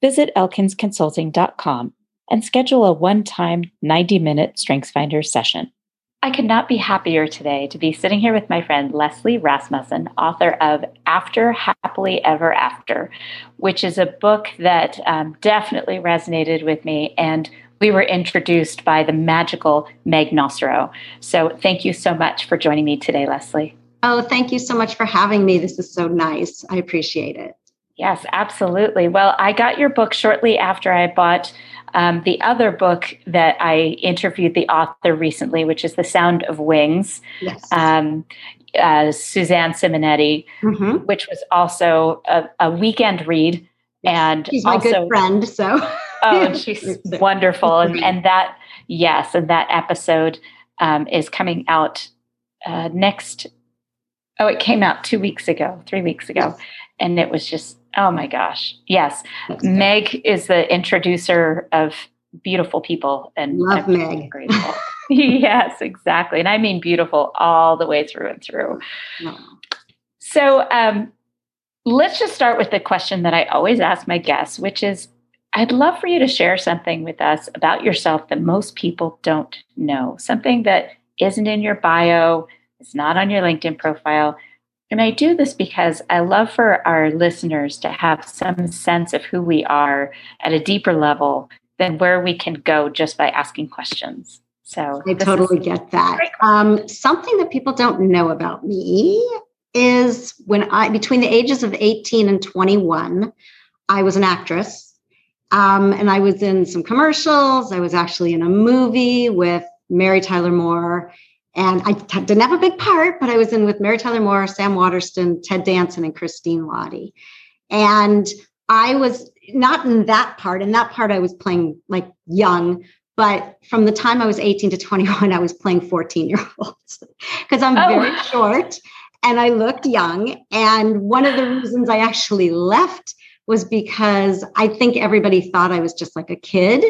visit elkinsconsulting.com and schedule a one time 90 minute StrengthsFinder session. I could not be happier today to be sitting here with my friend Leslie Rasmussen, author of After Happily Ever After, which is a book that um, definitely resonated with me. And we were introduced by the magical Meg Nocero. So thank you so much for joining me today, Leslie. Oh, thank you so much for having me. This is so nice. I appreciate it. Yes, absolutely. Well, I got your book shortly after I bought um, the other book that I interviewed the author recently, which is The Sound of Wings. Yes. Um, uh, Suzanne Simonetti, mm-hmm. which was also a, a weekend read. And she's my also, good friend. So, oh, she's wonderful. And, and that, yes, and that episode um, is coming out uh, next Oh, it came out two weeks ago, three weeks ago. Yes. And it was just, oh my gosh. Yes. That's Meg good. is the introducer of beautiful people. And love I'm Meg. Grateful. yes, exactly. And I mean beautiful all the way through and through. So um, let's just start with the question that I always ask my guests, which is I'd love for you to share something with us about yourself that most people don't know, something that isn't in your bio it's not on your LinkedIn profile. And I do this because I love for our listeners to have some sense of who we are at a deeper level than where we can go just by asking questions. So I totally get that. Um, something that people don't know about me is when I, between the ages of 18 and 21, I was an actress. Um, and I was in some commercials. I was actually in a movie with Mary Tyler Moore and I t- didn't have a big part, but I was in with Mary Tyler Moore, Sam Waterston, Ted Danson, and Christine Lahti. And I was not in that part. In that part, I was playing like young, but from the time I was 18 to 21, I was playing 14 year olds because I'm oh. very short and I looked young. And one of the reasons I actually left was because I think everybody thought I was just like a kid.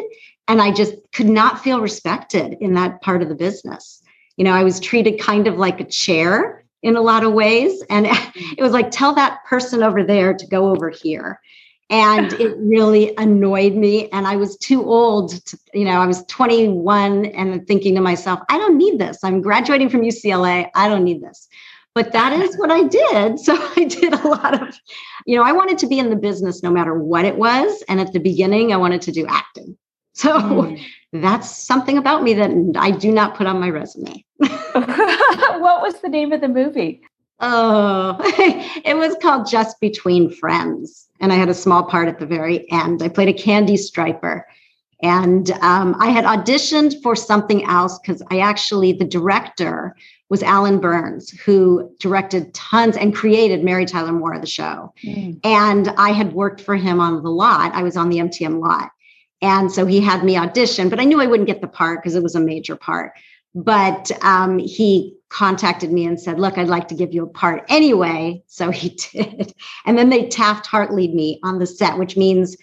And I just could not feel respected in that part of the business you know, I was treated kind of like a chair in a lot of ways. And it was like, tell that person over there to go over here. And it really annoyed me. And I was too old to, you know, I was 21 and thinking to myself, I don't need this. I'm graduating from UCLA. I don't need this. But that is what I did. So I did a lot of, you know, I wanted to be in the business no matter what it was. And at the beginning, I wanted to do acting. So mm. that's something about me that I do not put on my resume. what was the name of the movie? Oh, it was called Just Between Friends. And I had a small part at the very end. I played a candy striper. And um, I had auditioned for something else because I actually, the director was Allan Burns, who directed tons and created Mary Tyler Moore, the show. Mm. And I had worked for him on the lot. I was on the MTM lot. And so he had me audition, but I knew I wouldn't get the part because it was a major part. But um, he contacted me and said, Look, I'd like to give you a part anyway. So he did. And then they Taft Hartley me on the set, which means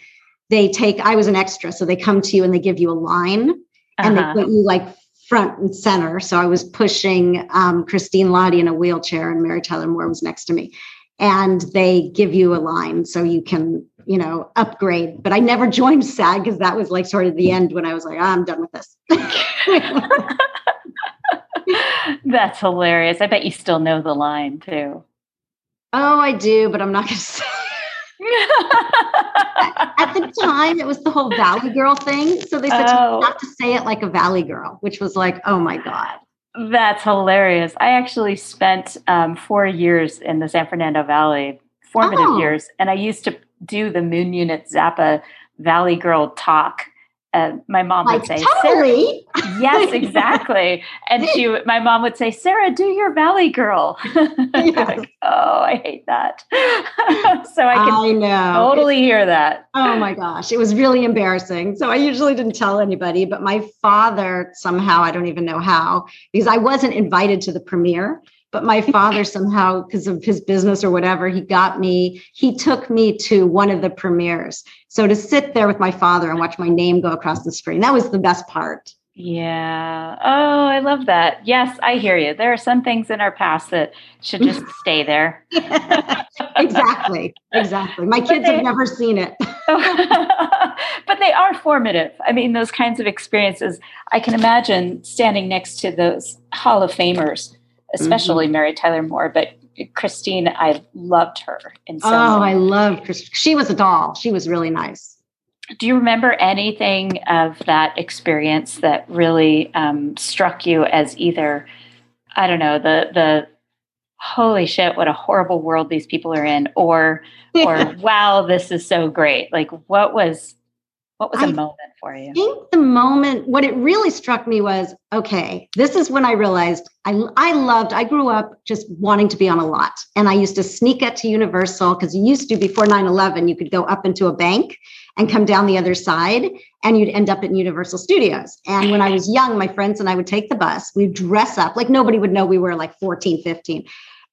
they take, I was an extra. So they come to you and they give you a line and uh-huh. they put you like front and center. So I was pushing um, Christine Lahti in a wheelchair and Mary Tyler Moore was next to me. And they give you a line so you can you know, upgrade. But I never joined SAG because that was like sort of the end when I was like, oh, I'm done with this. That's hilarious. I bet you still know the line too. Oh, I do, but I'm not going to say. At the time, it was the whole Valley Girl thing. So they said oh. not to say it like a Valley Girl, which was like, oh my God. That's hilarious. I actually spent um, four years in the San Fernando Valley, formative oh. years, and I used to do the Moon Unit Zappa Valley Girl talk uh, my mom like, would say, totally. yes, exactly. And she, my mom would say, Sarah, do your Valley Girl. Yes. like, oh, I hate that. so I can I know. totally hear that. Oh my gosh, it was really embarrassing. So I usually didn't tell anybody, but my father somehow, I don't even know how, because I wasn't invited to the premiere but my father somehow because of his business or whatever he got me he took me to one of the premieres. So to sit there with my father and watch my name go across the screen that was the best part. Yeah. Oh i love that. Yes i hear you. There are some things in our past that should just stay there. Exactly. Exactly. My kids they, have never seen it. But they are formative. I mean those kinds of experiences i can imagine standing next to those hall of famers especially mm-hmm. Mary Tyler Moore, but Christine, I loved her. In so oh, I loved Christine. She was a doll. She was really nice. Do you remember anything of that experience that really um, struck you as either, I don't know, the the holy shit, what a horrible world these people are in, or or wow, this is so great. Like, what was what was a moment for you? I think the moment, what it really struck me was okay, this is when I realized I, I loved, I grew up just wanting to be on a lot. And I used to sneak it to Universal because you used to, before 9 11, you could go up into a bank and come down the other side and you'd end up in Universal Studios. And when I was young, my friends and I would take the bus, we'd dress up like nobody would know we were like 14, 15.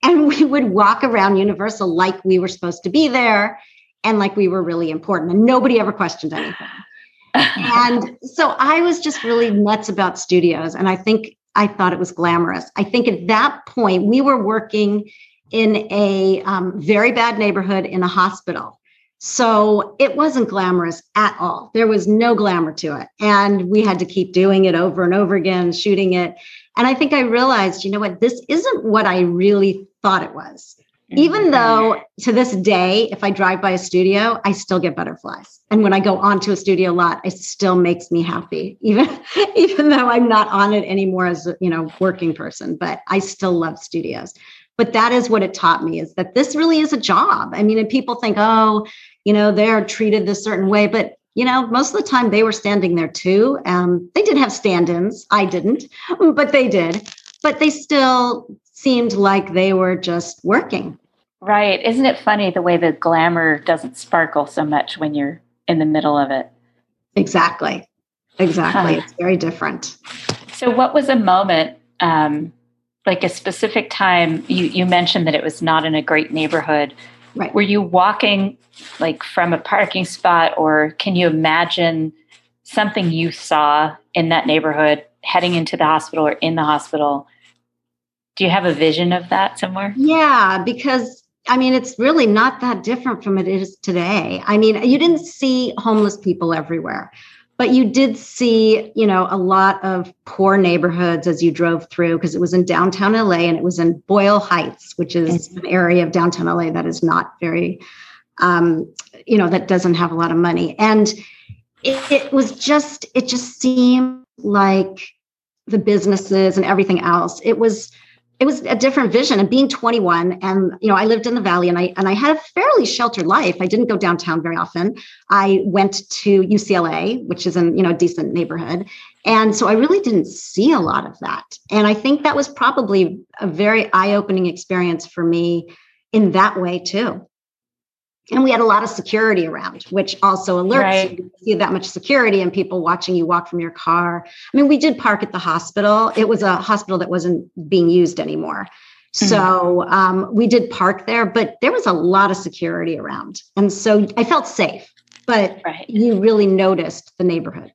And we would walk around Universal like we were supposed to be there and like we were really important and nobody ever questioned anything. and so I was just really nuts about studios. And I think I thought it was glamorous. I think at that point, we were working in a um, very bad neighborhood in a hospital. So it wasn't glamorous at all. There was no glamour to it. And we had to keep doing it over and over again, shooting it. And I think I realized, you know what, this isn't what I really thought it was. Even though to this day, if I drive by a studio, I still get butterflies. And when I go onto a studio lot, it still makes me happy, even, even though I'm not on it anymore as a you know working person, but I still love studios. But that is what it taught me is that this really is a job. I mean, and people think, oh, you know, they're treated this certain way, but you know, most of the time they were standing there too. Um, they did have stand-ins. I didn't, but they did. But they still seemed like they were just working. Right. Isn't it funny the way the glamour doesn't sparkle so much when you're in the middle of it? Exactly. Exactly. Huh. It's very different. So, what was a moment, um, like a specific time? You, you mentioned that it was not in a great neighborhood. Right. Were you walking like from a parking spot, or can you imagine something you saw in that neighborhood heading into the hospital or in the hospital do you have a vision of that somewhere? Yeah, because I mean, it's really not that different from it is today. I mean, you didn't see homeless people everywhere, but you did see, you know, a lot of poor neighborhoods as you drove through because it was in downtown LA and it was in Boyle Heights, which is an area of downtown LA that is not very, um, you know, that doesn't have a lot of money. And it, it was just, it just seemed like the businesses and everything else. It was, it was a different vision. And being 21 and you know i lived in the valley and i and i had a fairly sheltered life. I didn't go downtown very often. I went to ucla which is in you know a decent neighborhood. And so i really didn't see a lot of that. And i think that was probably a very eye-opening experience for me in that way too and we had a lot of security around which also alerts right. you to see that much security and people watching you walk from your car i mean we did park at the hospital it was a hospital that wasn't being used anymore mm-hmm. so um, we did park there but there was a lot of security around and so i felt safe but right. you really noticed the neighborhood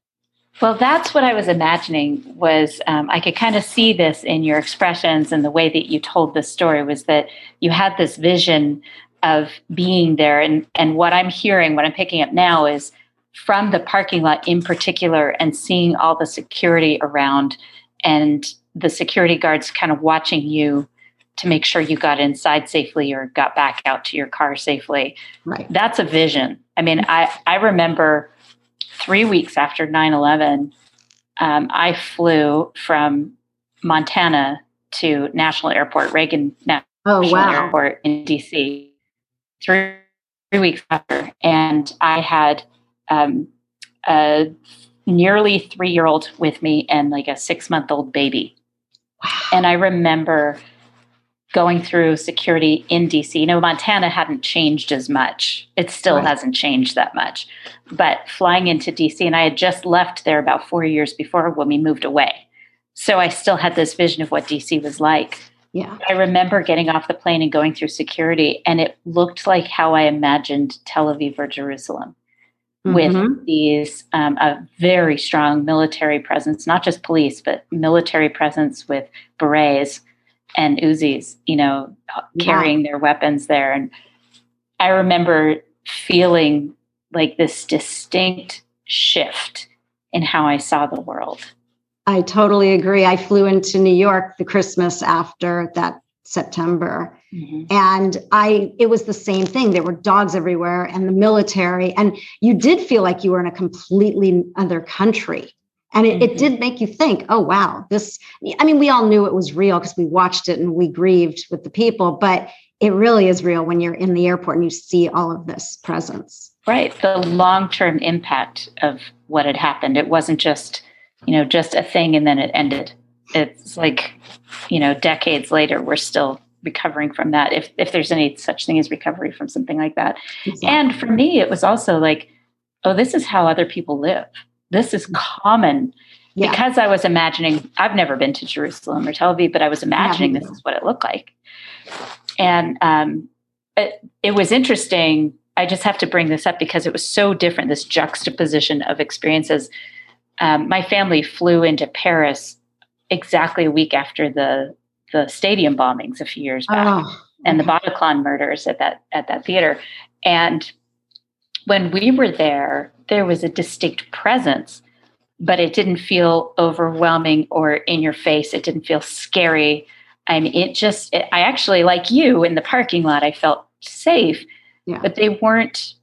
well, that's what I was imagining. Was um, I could kind of see this in your expressions and the way that you told the story. Was that you had this vision of being there and and what i'm hearing what i'm picking up now is from the parking lot in particular and seeing all the security around and the security guards kind of watching you to make sure you got inside safely or got back out to your car safely. Right. That's a vision. I mean, I, I remember three weeks after 9 11, um, I flew from Montana to National Airport, Reagan National oh, wow. Airport in DC, three, three weeks after. And I had um, a nearly three year old with me and like a six month old baby. Wow. And I remember going through security in DC. You know, Montana hadn't changed as much. It still right. hasn't changed that much. But flying into DC, and I had just left there about four years before when we moved away. So I still had this vision of what DC was like. Yeah. I remember getting off the plane and going through security, and it looked like how I imagined Tel Aviv or Jerusalem. Mm-hmm. With these, um, a very strong military presence, not just police, but military presence with berets and Uzis, you know, carrying yeah. their weapons there. And I remember feeling like this distinct shift in how I saw the world. I totally agree. I flew into New York the Christmas after that September. Mm-hmm. And I it was the same thing. There were dogs everywhere and the military and you did feel like you were in a completely other country. And it, mm-hmm. it did make you think, oh, wow, this, I mean, we all knew it was real because we watched it and we grieved with the people, but it really is real when you're in the airport and you see all of this presence. Right. The long term impact of what had happened. It wasn't just, you know, just a thing and then it ended. It's like, you know, decades later, we're still recovering from that if if there's any such thing as recovery from something like that. Exactly. And for me, it was also like, oh, this is how other people live this is common yeah. because I was imagining, I've never been to Jerusalem or Tel Aviv, but I was imagining yeah. this is what it looked like. And um, it, it was interesting. I just have to bring this up because it was so different, this juxtaposition of experiences. Um, my family flew into Paris exactly a week after the the stadium bombings a few years back oh, and the Bataclan murders at that at that theater. And when we were there, there was a distinct presence, but it didn't feel overwhelming or in your face. It didn't feel scary. I mean, it just, it, I actually, like you in the parking lot, I felt safe, yeah. but they weren't,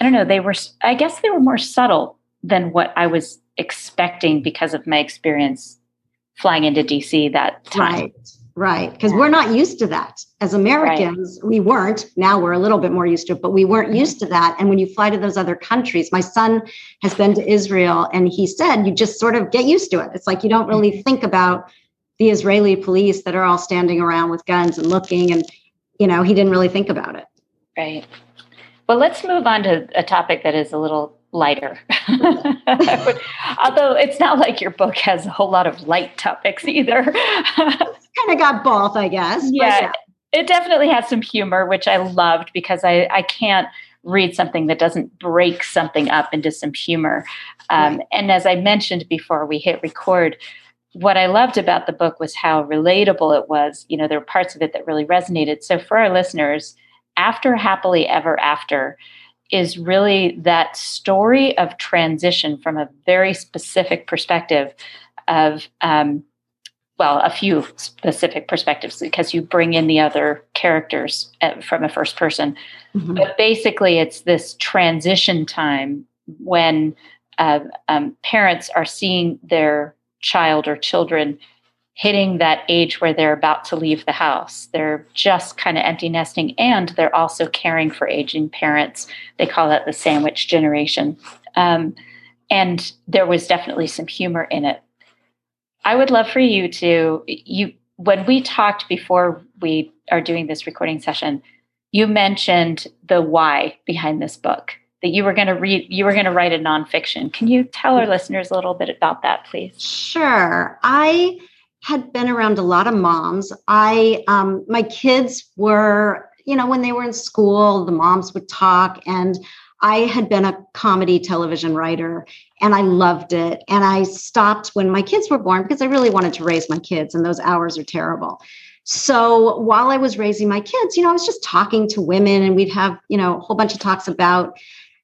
I don't know, they were, I guess they were more subtle than what I was expecting because of my experience flying into DC that time. Right. Right. Because yeah. we're not used to that. As Americans, right. we weren't. Now we're a little bit more used to it, but we weren't mm-hmm. used to that. And when you fly to those other countries, my son has been to Israel and he said you just sort of get used to it. It's like you don't really mm-hmm. think about the Israeli police that are all standing around with guns and looking. And, you know, he didn't really think about it. Right. Well, let's move on to a topic that is a little lighter. Although it's not like your book has a whole lot of light topics either. kind of got both, I guess. Yeah, yeah, it definitely has some humor, which I loved because I, I can't read something that doesn't break something up into some humor. Um, right. And as I mentioned before we hit record, what I loved about the book was how relatable it was. You know, there were parts of it that really resonated. So for our listeners, after Happily Ever After, is really that story of transition from a very specific perspective of um, well a few specific perspectives because you bring in the other characters from a first person mm-hmm. but basically it's this transition time when uh, um, parents are seeing their child or children hitting that age where they're about to leave the house. They're just kind of empty nesting and they're also caring for aging parents. They call that the sandwich generation. Um, and there was definitely some humor in it. I would love for you to you when we talked before we are doing this recording session, you mentioned the why behind this book that you were going to read you were going to write a nonfiction can you tell our listeners a little bit about that please sure i had been around a lot of moms. I um, my kids were, you know, when they were in school, the moms would talk, and I had been a comedy television writer, and I loved it. And I stopped when my kids were born because I really wanted to raise my kids, and those hours are terrible. So while I was raising my kids, you know, I was just talking to women, and we'd have, you know, a whole bunch of talks about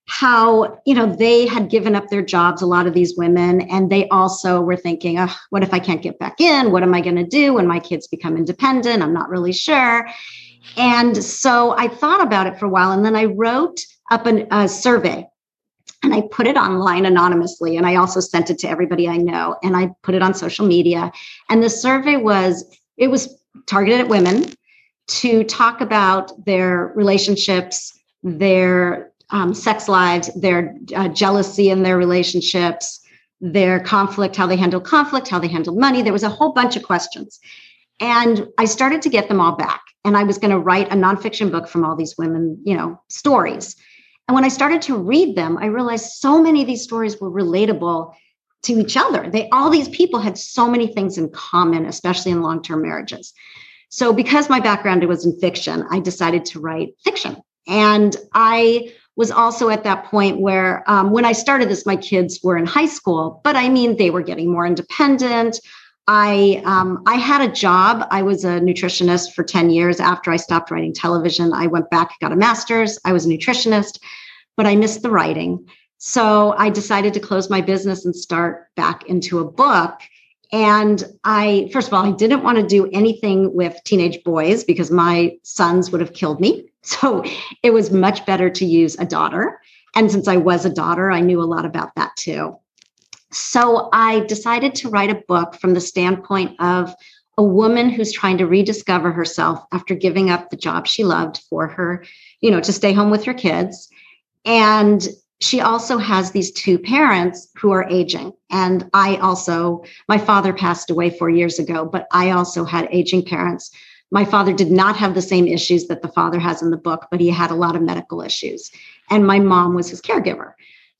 how you know they had given up their jobs a lot of these women and they also were thinking oh, what if i can't get back in? What am i going to do when my kids become independent? I'm not really sure. And so i thought about it for a while and then i wrote up an, a survey and i put it online anonymously and i also sent it to everybody i know and i put it on social media. And the survey was it was targeted at women to talk about their relationships their um, sex lives, their uh, jealousy in their relationships, their conflict, how they handle conflict, how they handle money. There was a whole bunch of questions. And I started to get them all back. And I was going to write a nonfiction book from all these women, you know, stories. And when I started to read them, I realized so many of these stories were relatable to each other. They all these people had so many things in common, especially in long-term marriages. So because my background was in fiction, I decided to write fiction. And I was also at that point where um, when I started this, my kids were in high school, but I mean, they were getting more independent. I um, I had a job. I was a nutritionist for 10 years after I stopped writing television. I went back, got a master's. I was a nutritionist, but I missed the writing. So I decided to close my business and start back into a book. And I, first of all, I didn't want to do anything with teenage boys because my sons would have killed me. So it was much better to use a daughter. And since I was a daughter, I knew a lot about that too. So I decided to write a book from the standpoint of a woman who's trying to rediscover herself after giving up the job she loved for her, you know, to stay home with her kids. And she also has these two parents who are aging. And I also, my father passed away four years ago, but I also had aging parents my father did not have the same issues that the father has in the book, but he had a lot of medical issues. And my mom was his caregiver.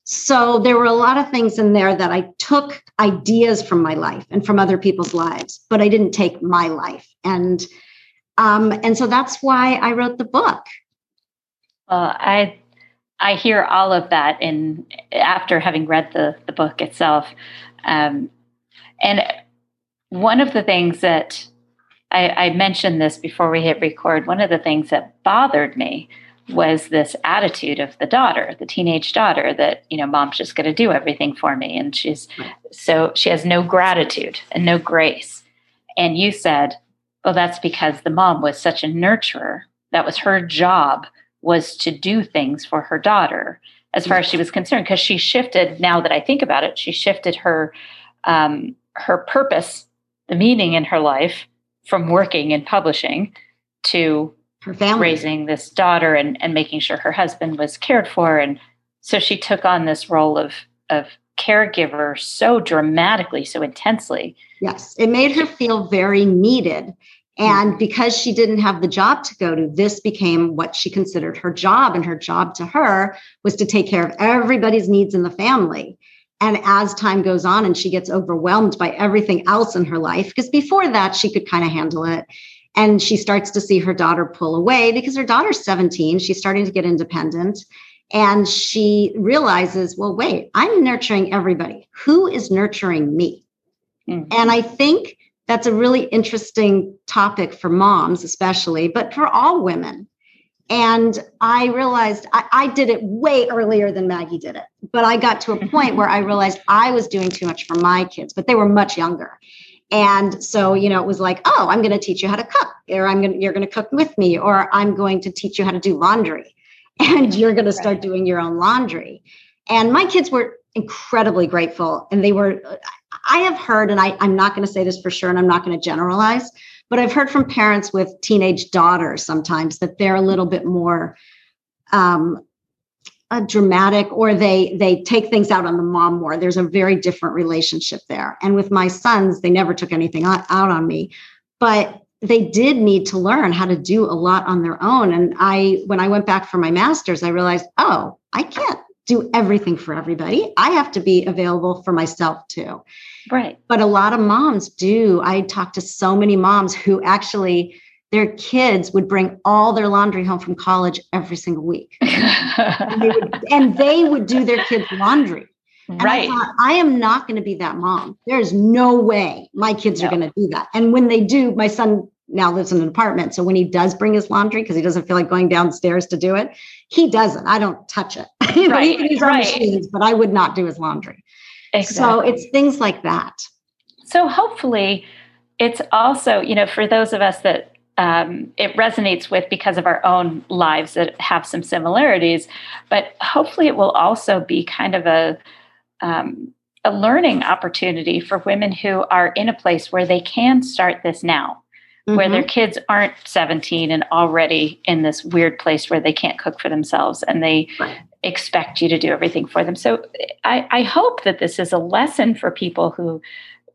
So there were a lot of things in there that I took ideas from my life and from other people's lives, but I didn't take my life. And um, and so that's why I wrote the book. Well, I I hear all of that in after having read the the book itself, um, and one of the things that I, I mentioned this before we hit record. One of the things that bothered me was this attitude of the daughter, the teenage daughter, that, you know, mom's just going to do everything for me. And she's so she has no gratitude and no grace. And you said, well, that's because the mom was such a nurturer. That was her job was to do things for her daughter as far as she was concerned because she shifted now that i think about it she shifted her um, her purpose the meaning in her life from working and publishing to raising this daughter and, and making sure her husband was cared for. And so she took on this role of, of caregiver so dramatically, so intensely. Yes, it made her feel very needed. And mm-hmm. because she didn't have the job to go to, this became what she considered her job. And her job to her was to take care of everybody's needs in the family. And as time goes on and she gets overwhelmed by everything else in her life, because before that, she could kind of handle it. And she starts to see her daughter pull away because her daughter's 17. She's starting to get independent. And she realizes, well, wait, I'm nurturing everybody. Who is nurturing me? Mm-hmm. And I think that's a really interesting topic for moms, especially, but for all women and I realized I, I, did it way earlier than Maggie did it. But I got to a mm-hmm. point where I realized I was doing too much for my kids, but they were much younger. And so, you know, it was like, oh, I'm going to teach you how to cook, or I'm going to, you're going to cook with me, or I'm going to teach you how to do laundry, and you're going to start doing your own laundry. And my kids were incredibly grateful. And they were, I have heard, and I, I'm not going to say this for sure, and I'm not going to generalize, but I've heard from parents with teenage daughters sometimes that they're a little bit more um, uh, dramatic or they they take things out on the mom more. There's a very different relationship there. And with my sons they never took anything out, out on me but they did need to learn how to do a lot on their own. And i when i went back for my masters i realized oh i can't do everything for everybody i have to be available for myself too Right. But a lot of moms do. I talked to so many moms who actually their kids would bring all their laundry home from college every single week. and, they would, and, they would, do their kids' laundry. And right. I, thought, I am not going to be that mom. There's no way my kids no. are going to do that. And when they do, my son now lives in an apartment. So when he does bring his laundry, because he doesn't feel like going downstairs to do it, he doesn't. I don't touch it. You know, right, these are right. machines, but I would not do his laundry. Exactly. So it's things like that. So hopefully, it's also you know for those of us that um, it resonates with because of our own lives that have some similarities, but hopefully it will also be kind of a um, a learning opportunity for women who are in a place where they can start this now mm-hmm. where their mm-hmm. kids aren't 17 and already in this weird place where they can't cook for themselves and they right. Expect you to do everything for them. So I, I hope that this is a lesson for people who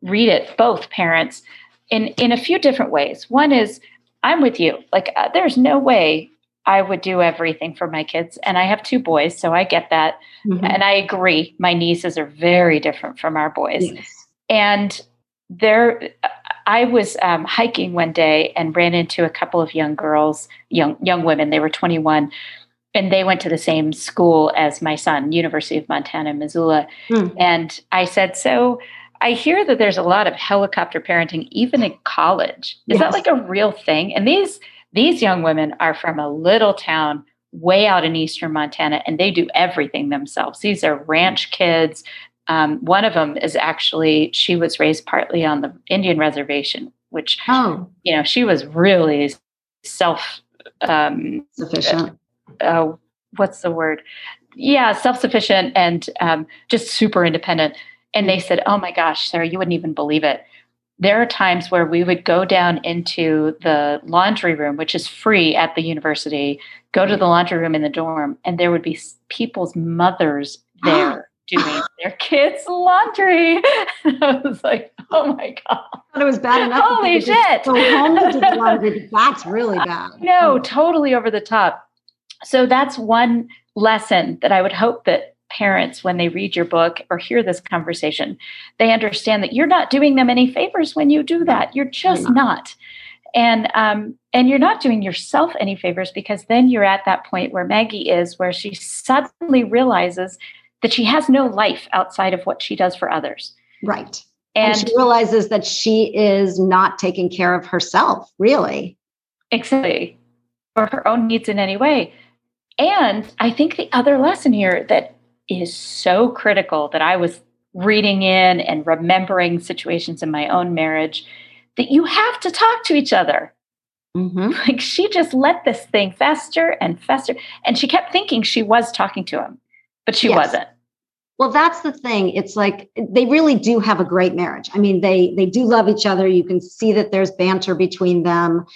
read it, both parents, in, in a few different ways. One is, I'm with you. Like, uh, there's no way I would do everything for my kids. And I have two boys, so I get that. Mm-hmm. And I agree. My nieces are very different from our boys. Yes. And they're I was um, hiking one day and ran into a couple of young girls, young young women. They were 21, and they went to the same school as my son, University of Montana, Missoula. Mm. And I said, "So, I hear that there's a lot of helicopter parenting, even in college. Is yes. that like a real thing?" And these these young women are from a little town way out in eastern Montana, and they do everything themselves. These are ranch kids. Um, one of them is actually she was raised partly on the Indian reservation, which oh. you know she was really self um, sufficient. Uh, what's the word? Yeah, self sufficient and um, just super independent. And they said, "Oh my gosh, Sarah, you wouldn't even believe it." There are times where we would go down into the laundry room, which is free at the university, go to the laundry room in the dorm, and there would be people's mothers there doing their kids' laundry. I was like, oh my God. I thought it was bad enough. Holy shit. Go home to do the laundry, that's really bad. No, totally over the top. So that's one lesson that I would hope that parents, when they read your book or hear this conversation, they understand that you're not doing them any favors when you do that. You're just not. And um, and you're not doing yourself any favors because then you're at that point where Maggie is, where she suddenly realizes that she has no life outside of what she does for others. Right. And, and she realizes that she is not taking care of herself, really. Exactly. Or her own needs in any way. And I think the other lesson here that is so critical that I was reading in and remembering situations in my own marriage that you have to talk to each other. Mm-hmm. Like she just let this thing fester and fester. And she kept thinking she was talking to him but she yes. wasn't. Well, that's the thing. It's like they really do have a great marriage. I mean, they they do love each other. You can see that there's banter between them,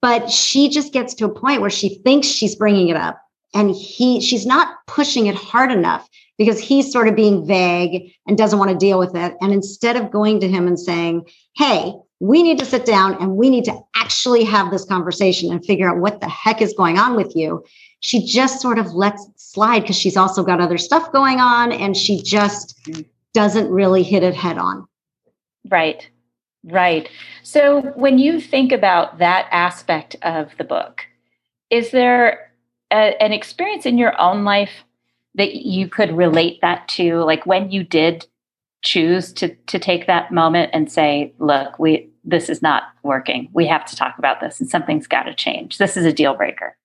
but she just gets to a point where she thinks she's bringing it up, and he she's not pushing it hard enough because he's sort of being vague and doesn't want to deal with it. And instead of going to him and saying, "Hey, we need to sit down and we need to actually have this conversation and figure out what the heck is going on with you," she just sort of lets it slide because she's also got other stuff going on and she just doesn't really hit it head on. Right. Right. So when you think about that aspect of the book, is there a, an experience in your own life that you could relate that to like when you did choose to to take that moment and say look we this is not working we have to talk about this and something's got to change this is a deal breaker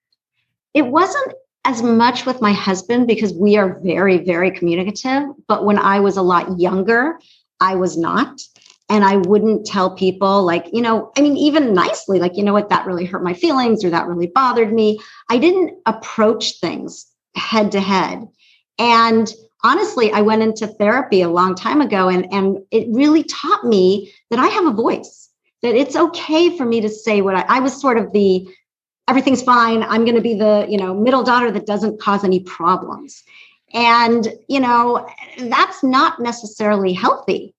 it wasn't as much with my husband because we are very, very communicative. But when I was a lot younger, I was not. And I wouldn't tell people, like, you know, I mean, even nicely, like, you know what, that really hurt my feelings or that really bothered me. I didn't approach things head to head. And honestly, I went into therapy a long time ago and, and it really taught me that I have a voice, that it's okay for me to say what I, I was sort of the everything's fine. I'm going to be the, you know, middle daughter that doesn't cause any problems. And, you know, that's not necessarily healthy.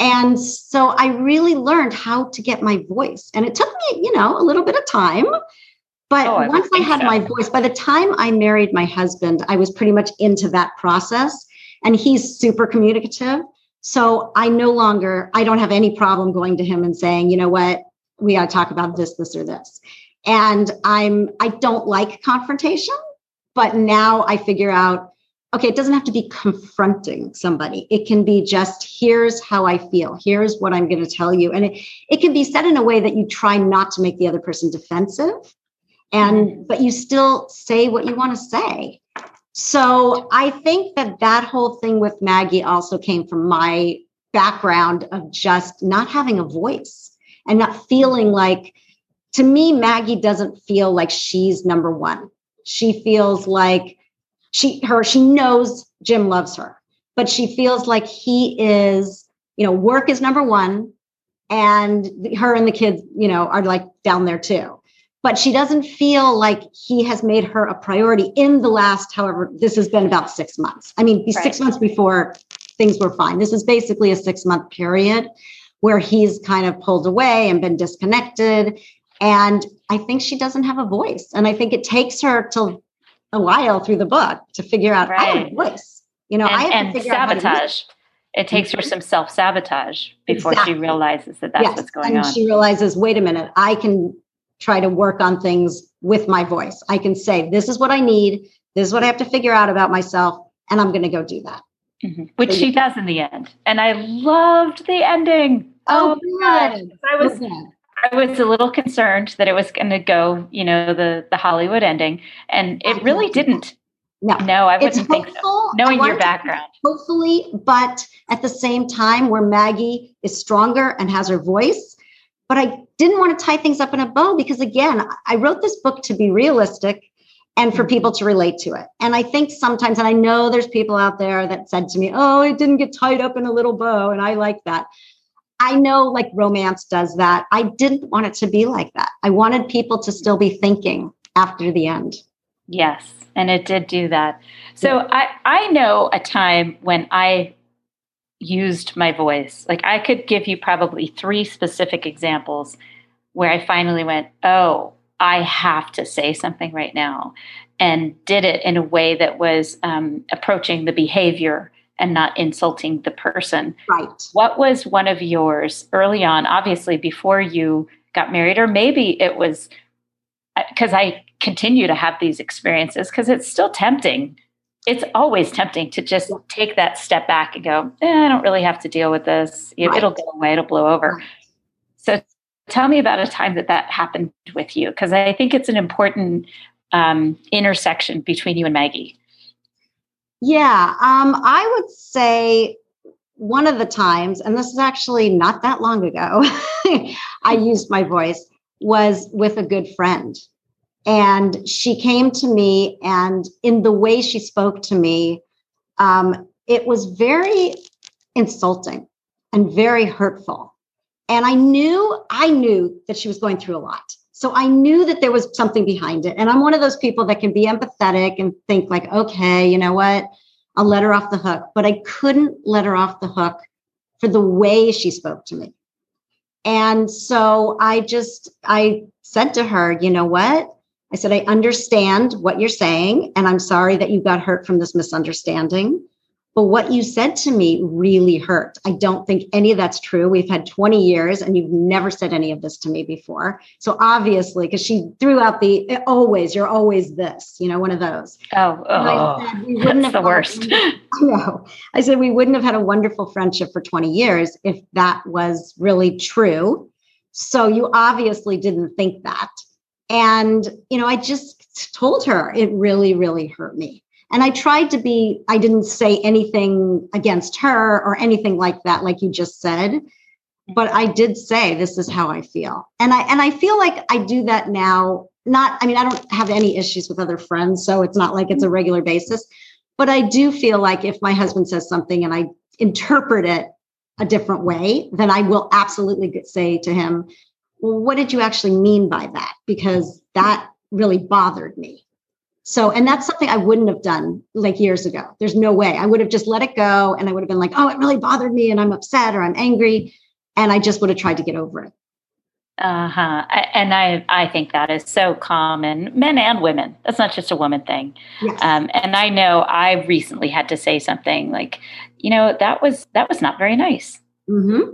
And so I really learned how to get my voice. And it took me, you know, a little bit of time. But oh, I once I had so. my voice, by the time I married my husband, I was pretty much into that process. And he's super communicative. So I no longer, I don't have any problem going to him and saying, you know what, we got to talk about this, this, or this. And I'm, I don't like confrontation, but now I figure out, okay, it doesn't have to be confronting somebody. It can be just, here's how I feel. Here's what I'm going to tell you. And it, it can be said in a way that you try not to make the other person defensive and, mm-hmm. but you still say what you want to say. So I think that that whole thing with Maggie also came from my background of just not having a voice and not feeling like, to me, Maggie doesn't feel like she's number one. She feels like she her she knows Jim loves her, but she feels like he is, you know, work is number one, and her and the kids, you know, are like down there too but she doesn't feel like he has made her a priority in the last, however, this has been about six months. I mean, right. six months before things were fine. This is basically a six month period where he's kind of pulled away and been disconnected. And I think she doesn't have a voice. And I think it takes her till a while through the book to figure out right. I have a voice. You know, and, I have to figure sabotage. out it takes her some self sabotage before exactly. she realizes that that's yes. what's going and on. She realizes, wait a minute, I can try to work on things with my voice. I can say, this is what I need. This is what I have to figure out about myself. And I'm going to go do that. Mm-hmm. Which so, she does in the end. And I loved the ending. Oh, oh good. I was, good. I was a little concerned that it was going to go, you know, the, the Hollywood ending. And it really didn't. No, no, I wouldn't think so. Knowing your background, hopefully, but at the same time, where Maggie is stronger and has her voice, but I didn't want to tie things up in a bow because, again, I wrote this book to be realistic and for mm-hmm. people to relate to it. And I think sometimes, and I know there's people out there that said to me, oh, it didn't get tied up in a little bow. And I like that. I know like romance does that. I didn't want it to be like that. I wanted people to still be thinking after the end. Yes, and it did do that. So I I know a time when I used my voice. Like I could give you probably three specific examples where I finally went, oh, I have to say something right now, and did it in a way that was um, approaching the behavior and not insulting the person. Right. What was one of yours early on, obviously before you got married, or maybe it was because uh, I continue to have these experiences because it's still tempting it's always tempting to just take that step back and go, eh, I don't really have to deal with this. Right. It'll go away, it'll blow over. So tell me about a time that that happened with you, because I think it's an important um, intersection between you and Maggie. Yeah, um, I would say one of the times, and this is actually not that long ago, I used my voice was with a good friend. And she came to me, and in the way she spoke to me, um, it was very insulting and very hurtful. And I knew, I knew that she was going through a lot. So I knew that there was something behind it. And I'm one of those people that can be empathetic and think, like, okay, you know what? I'll let her off the hook. But I couldn't let her off the hook for the way she spoke to me. And so I just, I said to her, you know what? I said, I understand what you're saying, and I'm sorry that you got hurt from this misunderstanding. But what you said to me really hurt. I don't think any of that's true. We've had 20 years and you've never said any of this to me before. So obviously, because she threw out the eh, always, you're always this, you know, one of those. Oh, oh said, we wouldn't that's have the worst. No, I said we wouldn't have had a wonderful friendship for 20 years if that was really true. So you obviously didn't think that. And, you know, I just told her it really, really hurt me. And I tried to be, I didn't say anything against her or anything like that, like you just said. But I did say, this is how I feel. And I and I feel like I do that now. Not, I mean, I don't have any issues with other friends, so it's not like it's a mm-hmm. regular basis. But I do feel like if my husband says something and I interpret it a different way, then I will absolutely say to him, well, what did you actually mean by that? Because that really bothered me. So, and that's something I wouldn't have done like years ago. There's no way. I would have just let it go and I would have been like, oh, it really bothered me and I'm upset or I'm angry. And I just would have tried to get over it. Uh-huh. And I, I think that is so common, men and women. That's not just a woman thing. Yes. Um, and I know I recently had to say something like, you know, that was that was not very nice. Mm-hmm.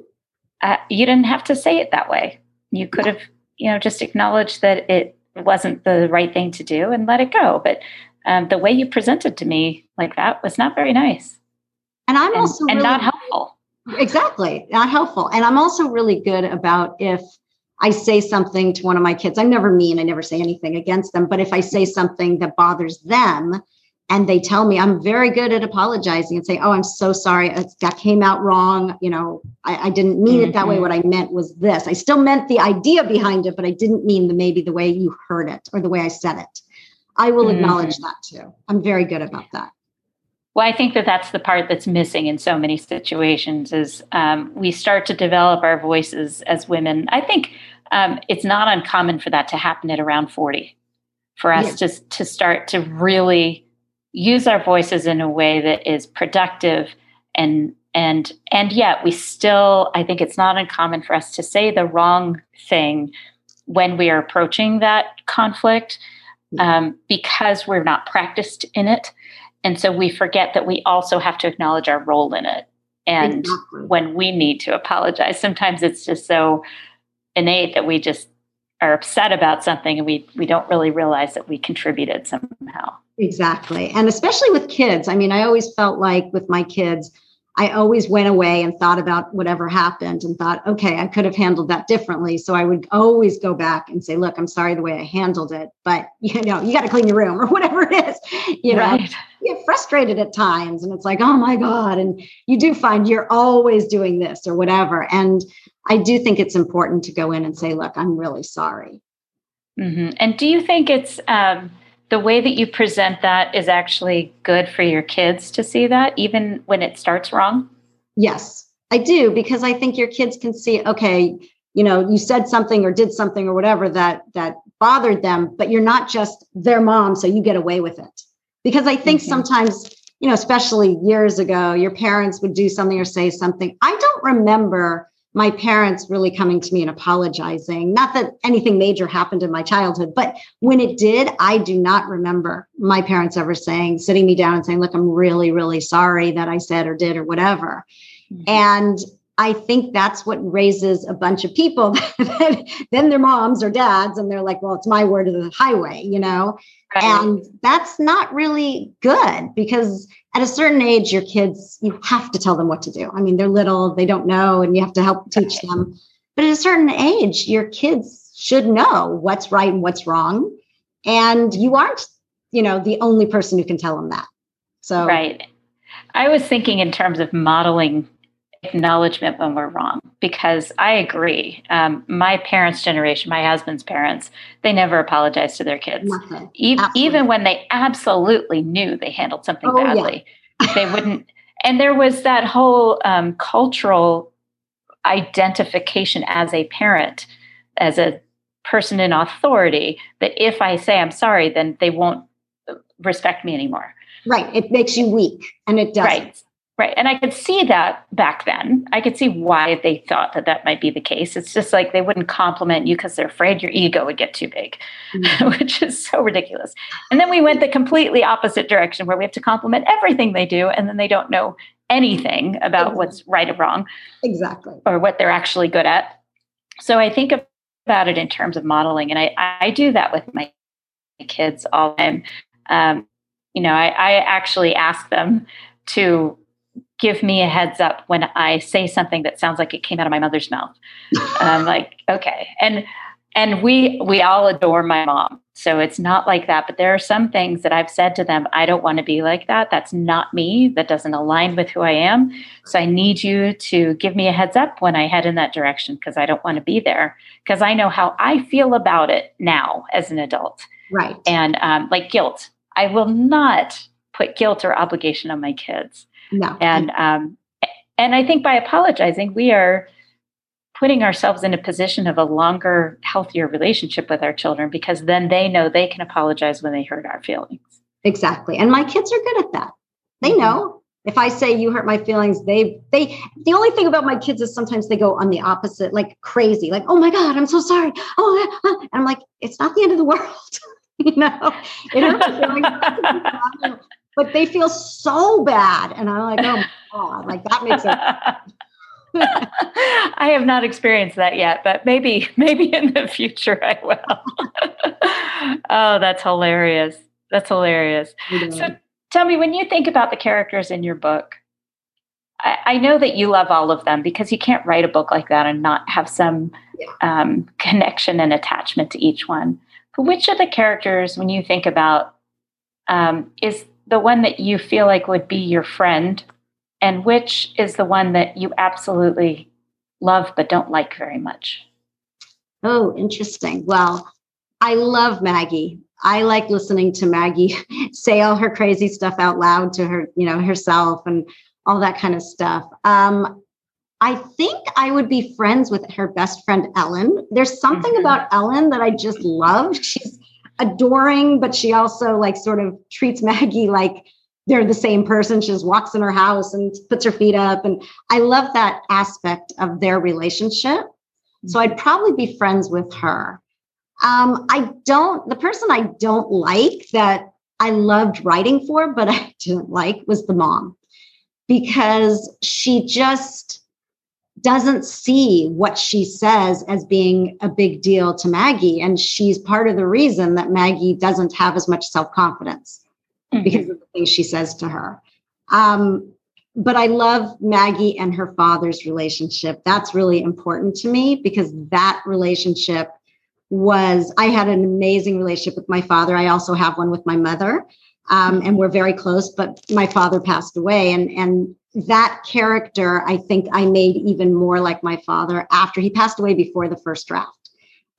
Uh, you didn't have to say it that way. You could have, you know, just acknowledged that it wasn't the right thing to do and let it go. But um, the way you presented to me like that was not very nice. And I'm also and, really, not helpful. Exactly, not helpful. And I'm also really good about if I say something to one of my kids. I'm never mean. I never say anything against them. But if I say something that bothers them, and they tell me I'm very good at apologizing and saying, "Oh, I'm so sorry, that came out wrong. You know, I, I didn't mean mm-hmm. it that way. Mm-hmm. What I meant was this. I still meant the idea behind it, but I didn't mean the maybe the way you heard it or the way I said it. I will mm-hmm. acknowledge that too. I'm very good about that. Well, I think that that's the part that's missing in so many situations is um, we start to develop our voices as women. I think um, it's not uncommon for that to happen at around 40, for us yeah. to, to start to really use our voices in a way that is productive and and and yet we still i think it's not uncommon for us to say the wrong thing when we are approaching that conflict um, because we're not practiced in it and so we forget that we also have to acknowledge our role in it. And exactly. when we need to apologize, sometimes it's just so innate that we just are upset about something and we we don't really realize that we contributed somehow. Exactly. And especially with kids. I mean, I always felt like with my kids, I always went away and thought about whatever happened and thought, okay, I could have handled that differently. So I would always go back and say, look, I'm sorry the way I handled it, but you know, you got to clean your room or whatever it is. You know, right. you get frustrated at times and it's like, oh my God. And you do find you're always doing this or whatever. And I do think it's important to go in and say, look, I'm really sorry. Mm-hmm. And do you think it's, um, the way that you present that is actually good for your kids to see that even when it starts wrong? Yes i do because i think your kids can see okay you know you said something or did something or whatever that that bothered them but you're not just their mom so you get away with it. Because i think mm-hmm. sometimes you know especially years ago your parents would do something or say something. I don't remember my parents really coming to me and apologizing. Not that anything major happened in my childhood, but when it did, I do not remember my parents ever saying, sitting me down and saying, Look, I'm really, really sorry that I said or did or whatever. Mm-hmm. And I think that's what raises a bunch of people. then their moms or dads, and they're like, well, it's my word of the highway, you know? Right. And that's not really good because at a certain age, your kids, you have to tell them what to do. I mean, they're little, they don't know, and you have to help teach right. them. But at a certain age, your kids should know what's right and what's wrong. And you aren't, you know, the only person who can tell them that. So, right. I was thinking in terms of modeling acknowledgement when we're wrong because I agree. Um, my parents' generation, my husband's parents, they never apologized to their kids. E- even when they absolutely knew they handled something oh, badly, yeah. they wouldn't. And there was that whole um, cultural identification as a parent, as a person in authority, that if I say I'm sorry, then they won't respect me anymore. Right. It makes you weak, and it doesn't. Right. Right. And I could see that back then. I could see why they thought that that might be the case. It's just like they wouldn't compliment you because they're afraid your ego would get too big, mm-hmm. which is so ridiculous. And then we went the completely opposite direction where we have to compliment everything they do and then they don't know anything about exactly. what's right or wrong. Exactly. Or what they're actually good at. So I think about it in terms of modeling. And I, I do that with my kids all the time. Um, you know, I, I actually ask them to give me a heads up when I say something that sounds like it came out of my mother's mouth. I'm like, okay. And and we we all adore my mom. So it's not like that, but there are some things that I've said to them, I don't want to be like that. That's not me. That doesn't align with who I am. So I need you to give me a heads up when I head in that direction because I don't want to be there because I know how I feel about it now as an adult. Right. And um, like guilt. I will not put guilt or obligation on my kids. No. And um, and I think by apologizing, we are putting ourselves in a position of a longer, healthier relationship with our children because then they know they can apologize when they hurt our feelings. Exactly. And my kids are good at that. They mm-hmm. know. If I say you hurt my feelings, they they the only thing about my kids is sometimes they go on the opposite, like crazy, like, oh my God, I'm so sorry. Oh, and I'm like, it's not the end of the world. you know, it hurts but they feel so bad. And I'm like, oh my God, like that makes it. I have not experienced that yet, but maybe, maybe in the future I will. oh, that's hilarious. That's hilarious. So tell me, when you think about the characters in your book, I, I, know that you love all of them because you can't write a book like that and not have some yeah. um, connection and attachment to each one. But which of the characters, when you think about, um, is the one that you feel like would be your friend, and which is the one that you absolutely love but don't like very much? Oh, interesting. Well, I love Maggie. I like listening to Maggie say all her crazy stuff out loud to her, you know, herself and all that kind of stuff. Um, I think I would be friends with her best friend Ellen. There's something mm-hmm. about Ellen that I just love. She's adoring, but she also like sort of treats Maggie like they're the same person. She just walks in her house and puts her feet up. And I love that aspect of their relationship. So I'd probably be friends with her. Um, I don't, the person I don't like that I loved writing for, but I didn't like was the mom because she just doesn't see what she says as being a big deal to Maggie. And she's part of the reason that Maggie doesn't have as much self confidence mm-hmm. because of the things she says to her. Um, but I love Maggie and her father's relationship. That's really important to me because that relationship was, I had an amazing relationship with my father. I also have one with my mother. Um, and we're very close, but my father passed away. And, and that character, I think I made even more like my father after he passed away before the first draft.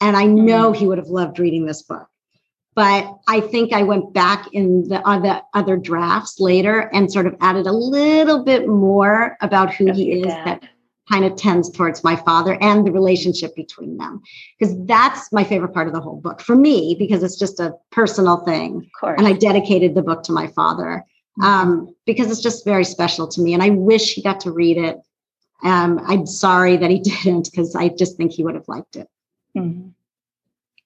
And I know mm. he would have loved reading this book but I think I went back in the other other drafts later and sort of added a little bit more about who he is dad. that kind of tends towards my father and the relationship between them because that's my favorite part of the whole book for me because it's just a personal thing and i dedicated the book to my father. Um, because it's just very special to me and i wish he got to read it um, i'm sorry that he didn't because i just think he would have liked it mm-hmm.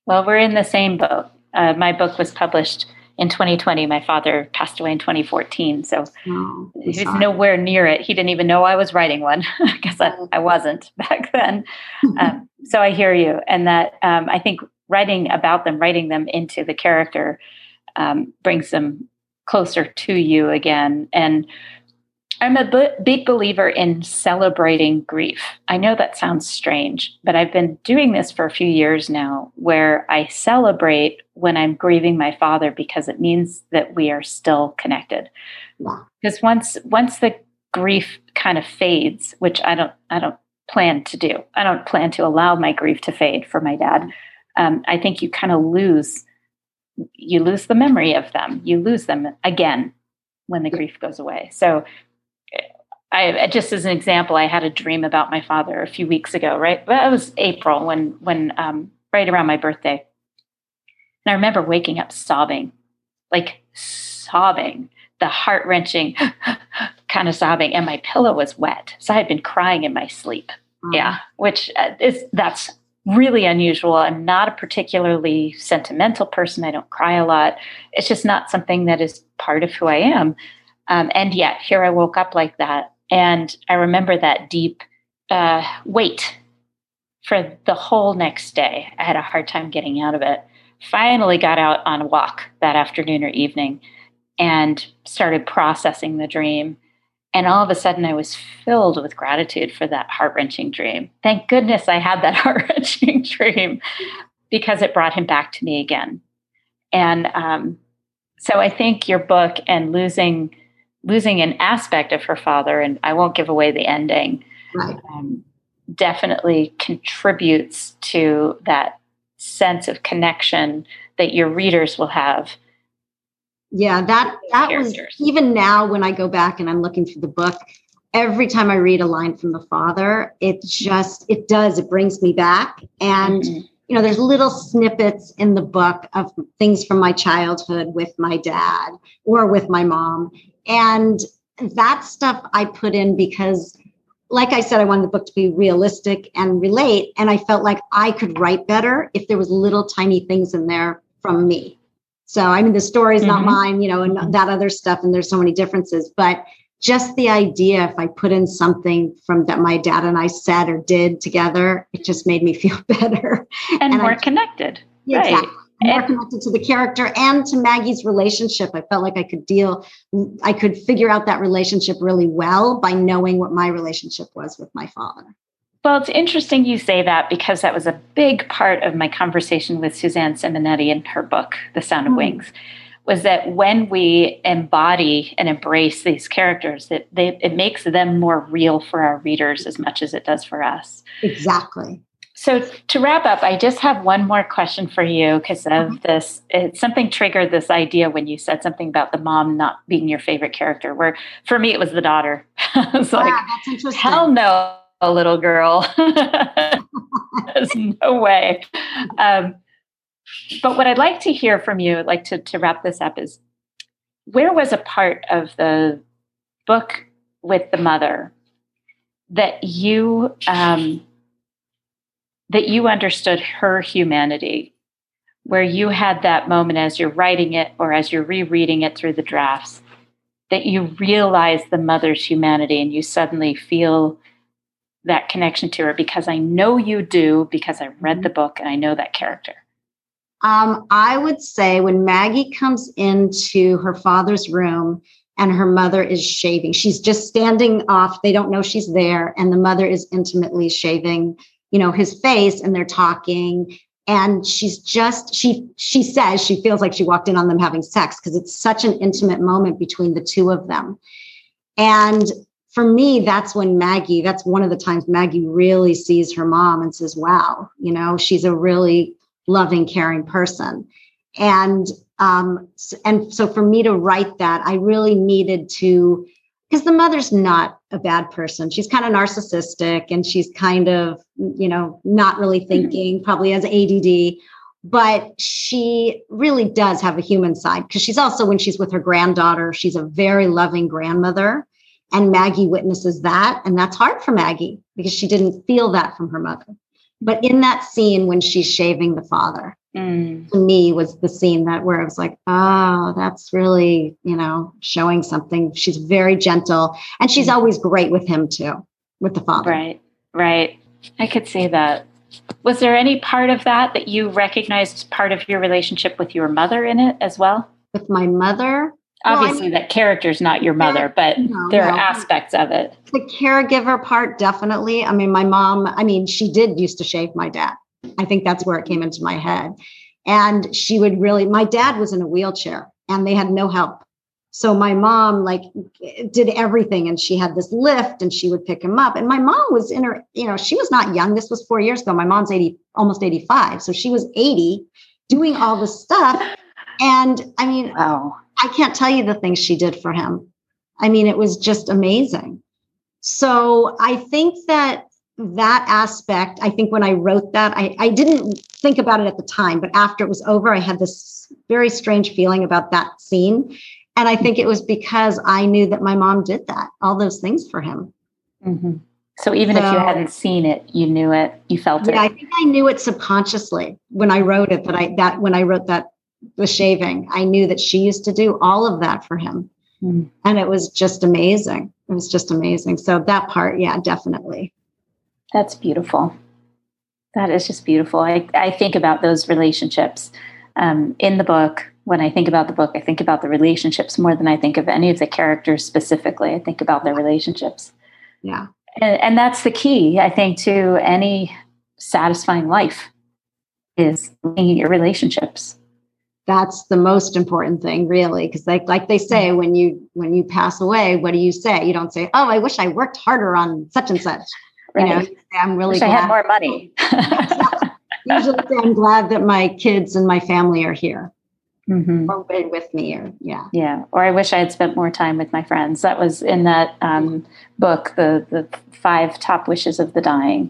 well we're in the same boat uh, my book was published in 2020. My father passed away in 2014, so oh, he was nowhere near it. He didn't even know I was writing one because I, I, wasn't back then. um, so I hear you, and that um, I think writing about them, writing them into the character, um, brings them closer to you again. And I'm a b- big believer in celebrating grief. I know that sounds strange, but I've been doing this for a few years now where I celebrate when I'm grieving my father because it means that we are still connected. Because once once the grief kind of fades, which I don't I don't plan to do. I don't plan to allow my grief to fade for my dad. Um, I think you kind of lose you lose the memory of them. You lose them again when the grief goes away. So I just as an example, I had a dream about my father a few weeks ago, right? It was April when when um, right around my birthday. And I remember waking up sobbing, like sobbing, the heart wrenching kind of sobbing, and my pillow was wet. So I had been crying in my sleep. Mm-hmm. Yeah, which uh, is that's really unusual. I'm not a particularly sentimental person. I don't cry a lot. It's just not something that is part of who I am. Um, and yet, here I woke up like that. And I remember that deep uh, weight for the whole next day. I had a hard time getting out of it. Finally, got out on a walk that afternoon or evening and started processing the dream. And all of a sudden, I was filled with gratitude for that heart wrenching dream. Thank goodness I had that heart wrenching dream because it brought him back to me again. And um, so I think your book and losing losing an aspect of her father, and I won't give away the ending, right. um, definitely contributes to that sense of connection that your readers will have. Yeah, that that characters. was even now when I go back and I'm looking through the book, every time I read a line from the father, it just it does it brings me back and. Mm-hmm you know, there's little snippets in the book of things from my childhood with my dad or with my mom. And that stuff I put in because, like I said, I wanted the book to be realistic and relate. And I felt like I could write better if there was little tiny things in there from me. So, I mean, the story is mm-hmm. not mine, you know, and that other stuff, and there's so many differences. But just the idea, if I put in something from that my dad and I said or did together, it just made me feel better and, and more I, connected. Yeah, right. Exactly more connected to the character and to Maggie's relationship. I felt like I could deal, I could figure out that relationship really well by knowing what my relationship was with my father. Well, it's interesting you say that because that was a big part of my conversation with Suzanne Simonetti in her book, The Sound of mm. Wings, was that when we embody and embrace these characters, that they, it makes them more real for our readers as much as it does for us. Exactly. So to wrap up, I just have one more question for you because of mm-hmm. this. It, something triggered this idea when you said something about the mom not being your favorite character. Where for me, it was the daughter. it's like, hell no, a little girl. There's no way. Um, but what I'd like to hear from you, like to, to wrap this up, is where was a part of the book with the mother that you um, that you understood her humanity, where you had that moment as you're writing it or as you're rereading it through the drafts, that you realize the mother's humanity and you suddenly feel that connection to her because I know you do because I read mm-hmm. the book and I know that character. Um, I would say when Maggie comes into her father's room and her mother is shaving, she's just standing off. They don't know she's there, and the mother is intimately shaving, you know, his face, and they're talking. And she's just she she says she feels like she walked in on them having sex because it's such an intimate moment between the two of them. And for me, that's when Maggie, that's one of the times Maggie really sees her mom and says, wow, you know, she's a really loving, caring person. And um, and so for me to write that, I really needed to, because the mother's not a bad person. She's kind of narcissistic and she's kind of, you know, not really mm-hmm. thinking, mm-hmm. probably has ADD, but she really does have a human side because she's also, when she's with her granddaughter, she's a very loving grandmother. And Maggie witnesses that. And that's hard for Maggie because she didn't feel that from her mother. But in that scene when she's shaving the father, mm. to me was the scene that where I was like, oh, that's really, you know, showing something. She's very gentle and she's mm. always great with him too, with the father. Right, right. I could see that. Was there any part of that that you recognized part of your relationship with your mother in it as well? With my mother? Obviously well, that character's not your mother but no, there no. are aspects of it. The caregiver part definitely. I mean my mom i mean she did used to shave my dad. I think that's where it came into my head. And she would really my dad was in a wheelchair and they had no help. So my mom like did everything and she had this lift and she would pick him up. And my mom was in her you know she was not young. This was four years ago. My mom's 80 almost 85 so she was 80 doing all this stuff. And i mean wow I can't tell you the things she did for him. I mean, it was just amazing. So I think that that aspect, I think when I wrote that, I, I didn't think about it at the time, but after it was over, I had this very strange feeling about that scene. And I think it was because I knew that my mom did that, all those things for him. Mm-hmm. So even so, if you hadn't seen it, you knew it, you felt yeah, it. I think I knew it subconsciously when I wrote it. That I that when I wrote that the shaving. I knew that she used to do all of that for him. Mm. And it was just amazing. It was just amazing. So that part, yeah, definitely. That's beautiful. That is just beautiful. I, I think about those relationships um, in the book. When I think about the book, I think about the relationships more than I think of any of the characters specifically. I think about their relationships. Yeah. And, and that's the key, I think, to any satisfying life is looking at your relationships that's the most important thing really because like like they say mm-hmm. when you when you pass away what do you say you don't say oh i wish i worked harder on such and such right. you know i'm really wish glad. i had more money usually i'm glad that my kids and my family are here mm-hmm. or with me or yeah yeah or i wish i had spent more time with my friends that was in that um, book the the five top wishes of the dying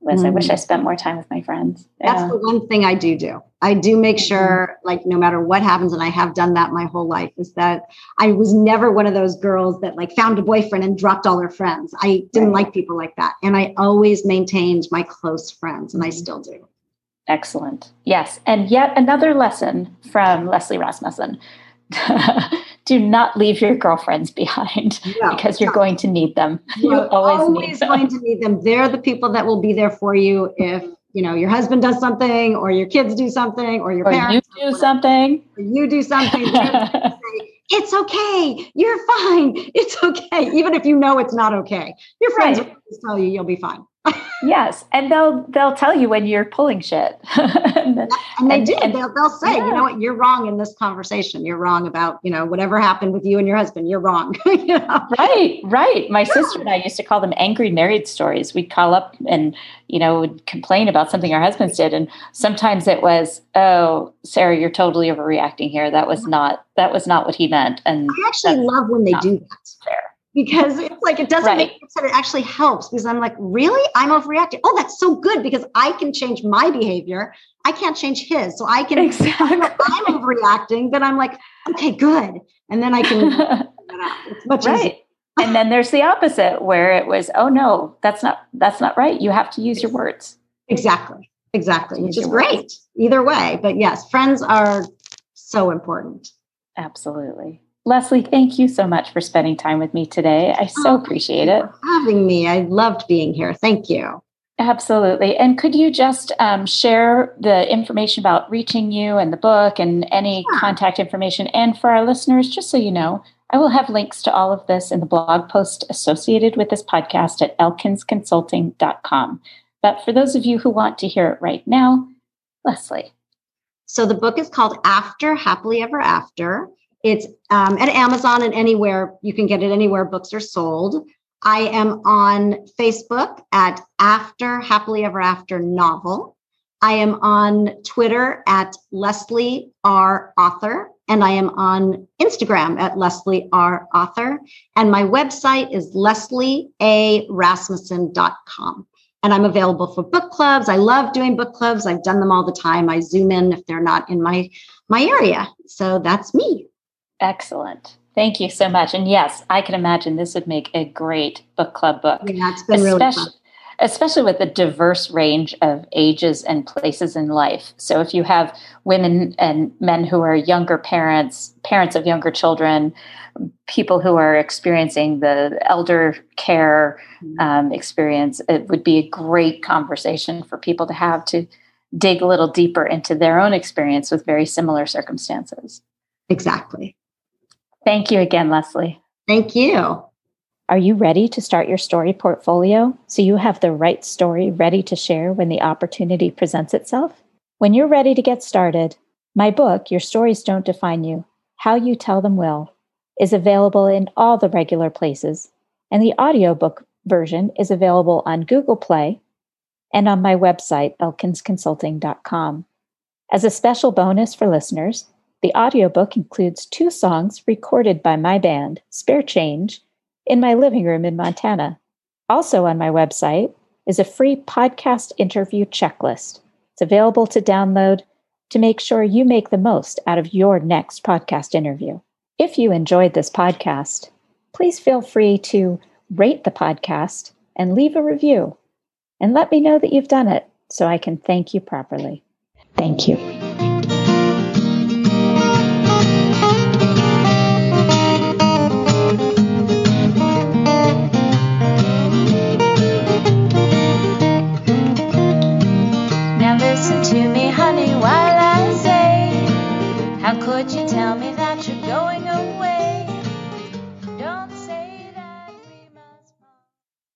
was mm-hmm. I wish I mm. spent more time with my friends. That's yeah. the one thing I do do. I do make mm-hmm. sure, like, no matter what happens, and I have done that my whole life, is that I was never one of those girls that like found a boyfriend and dropped all her friends. I didn't right. like people like that. And I always maintained my close friends, and I mm-hmm. still do. Excellent. Yes. And yet another lesson from Leslie Rasmussen do not leave your girlfriends behind no, because you're no. going to need them. You're you always, always going to need them. They're the people that will be there for you if you know your husband does something or your kids do something or your or parents you do something. you do something. it's okay. You're fine. It's okay. Even if you know it's not okay. Your friends right. will tell you you'll be fine. Yes, and they'll they'll tell you when you're pulling shit. and, and, they do. And, they'll, they'll say, yeah. you know what, you're wrong in this conversation. You're wrong about you know whatever happened with you and your husband. You're wrong. you know? Right, right. My yeah. sister and I used to call them angry married stories. We'd call up and you know would complain about something our husbands did, and sometimes it was, oh, Sarah, you're totally overreacting here. That was not that was not what he meant. And I actually love when they do that. Fair because it's like it doesn't right. make sense. That it actually helps because I'm like, really? I'm overreacting. Oh, that's so good because I can change my behavior. I can't change his. So I can exactly. I'm overreacting, but I'm like, okay, good. And then I can it's much right. easier. and then there's the opposite where it was, oh no, that's not that's not right. You have to use your words. Exactly. Exactly. Which is great words. either way. But yes, friends are so important. Absolutely. Leslie, thank you so much for spending time with me today. I so oh, appreciate it. having me. I loved being here. Thank you. Absolutely. And could you just um, share the information about reaching you and the book and any yeah. contact information? And for our listeners, just so you know, I will have links to all of this in the blog post associated with this podcast at elkinsconsulting.com. But for those of you who want to hear it right now, Leslie. So the book is called After Happily Ever After. It's um, at Amazon and anywhere you can get it anywhere books are sold. I am on Facebook at After Happily Ever After Novel. I am on Twitter at Leslie R. Author, and I am on Instagram at Leslie R. Author. And my website is lesliearasmussen.com. And I'm available for book clubs. I love doing book clubs. I've done them all the time. I zoom in if they're not in my my area. So that's me. Excellent. Thank you so much. And yes, I can imagine this would make a great book club book. Yeah, it's been especially, really fun. Especially with the diverse range of ages and places in life. So if you have women and men who are younger parents, parents of younger children, people who are experiencing the elder care mm-hmm. um, experience, it would be a great conversation for people to have to dig a little deeper into their own experience with very similar circumstances. Exactly. Thank you again, Leslie. Thank you. Are you ready to start your story portfolio so you have the right story ready to share when the opportunity presents itself? When you're ready to get started, my book, Your Stories Don't Define You How You Tell Them Will, is available in all the regular places, and the audiobook version is available on Google Play and on my website, elkinsconsulting.com. As a special bonus for listeners, the audiobook includes two songs recorded by my band, Spare Change, in my living room in Montana. Also on my website is a free podcast interview checklist. It's available to download to make sure you make the most out of your next podcast interview. If you enjoyed this podcast, please feel free to rate the podcast and leave a review. And let me know that you've done it so I can thank you properly. Thank you.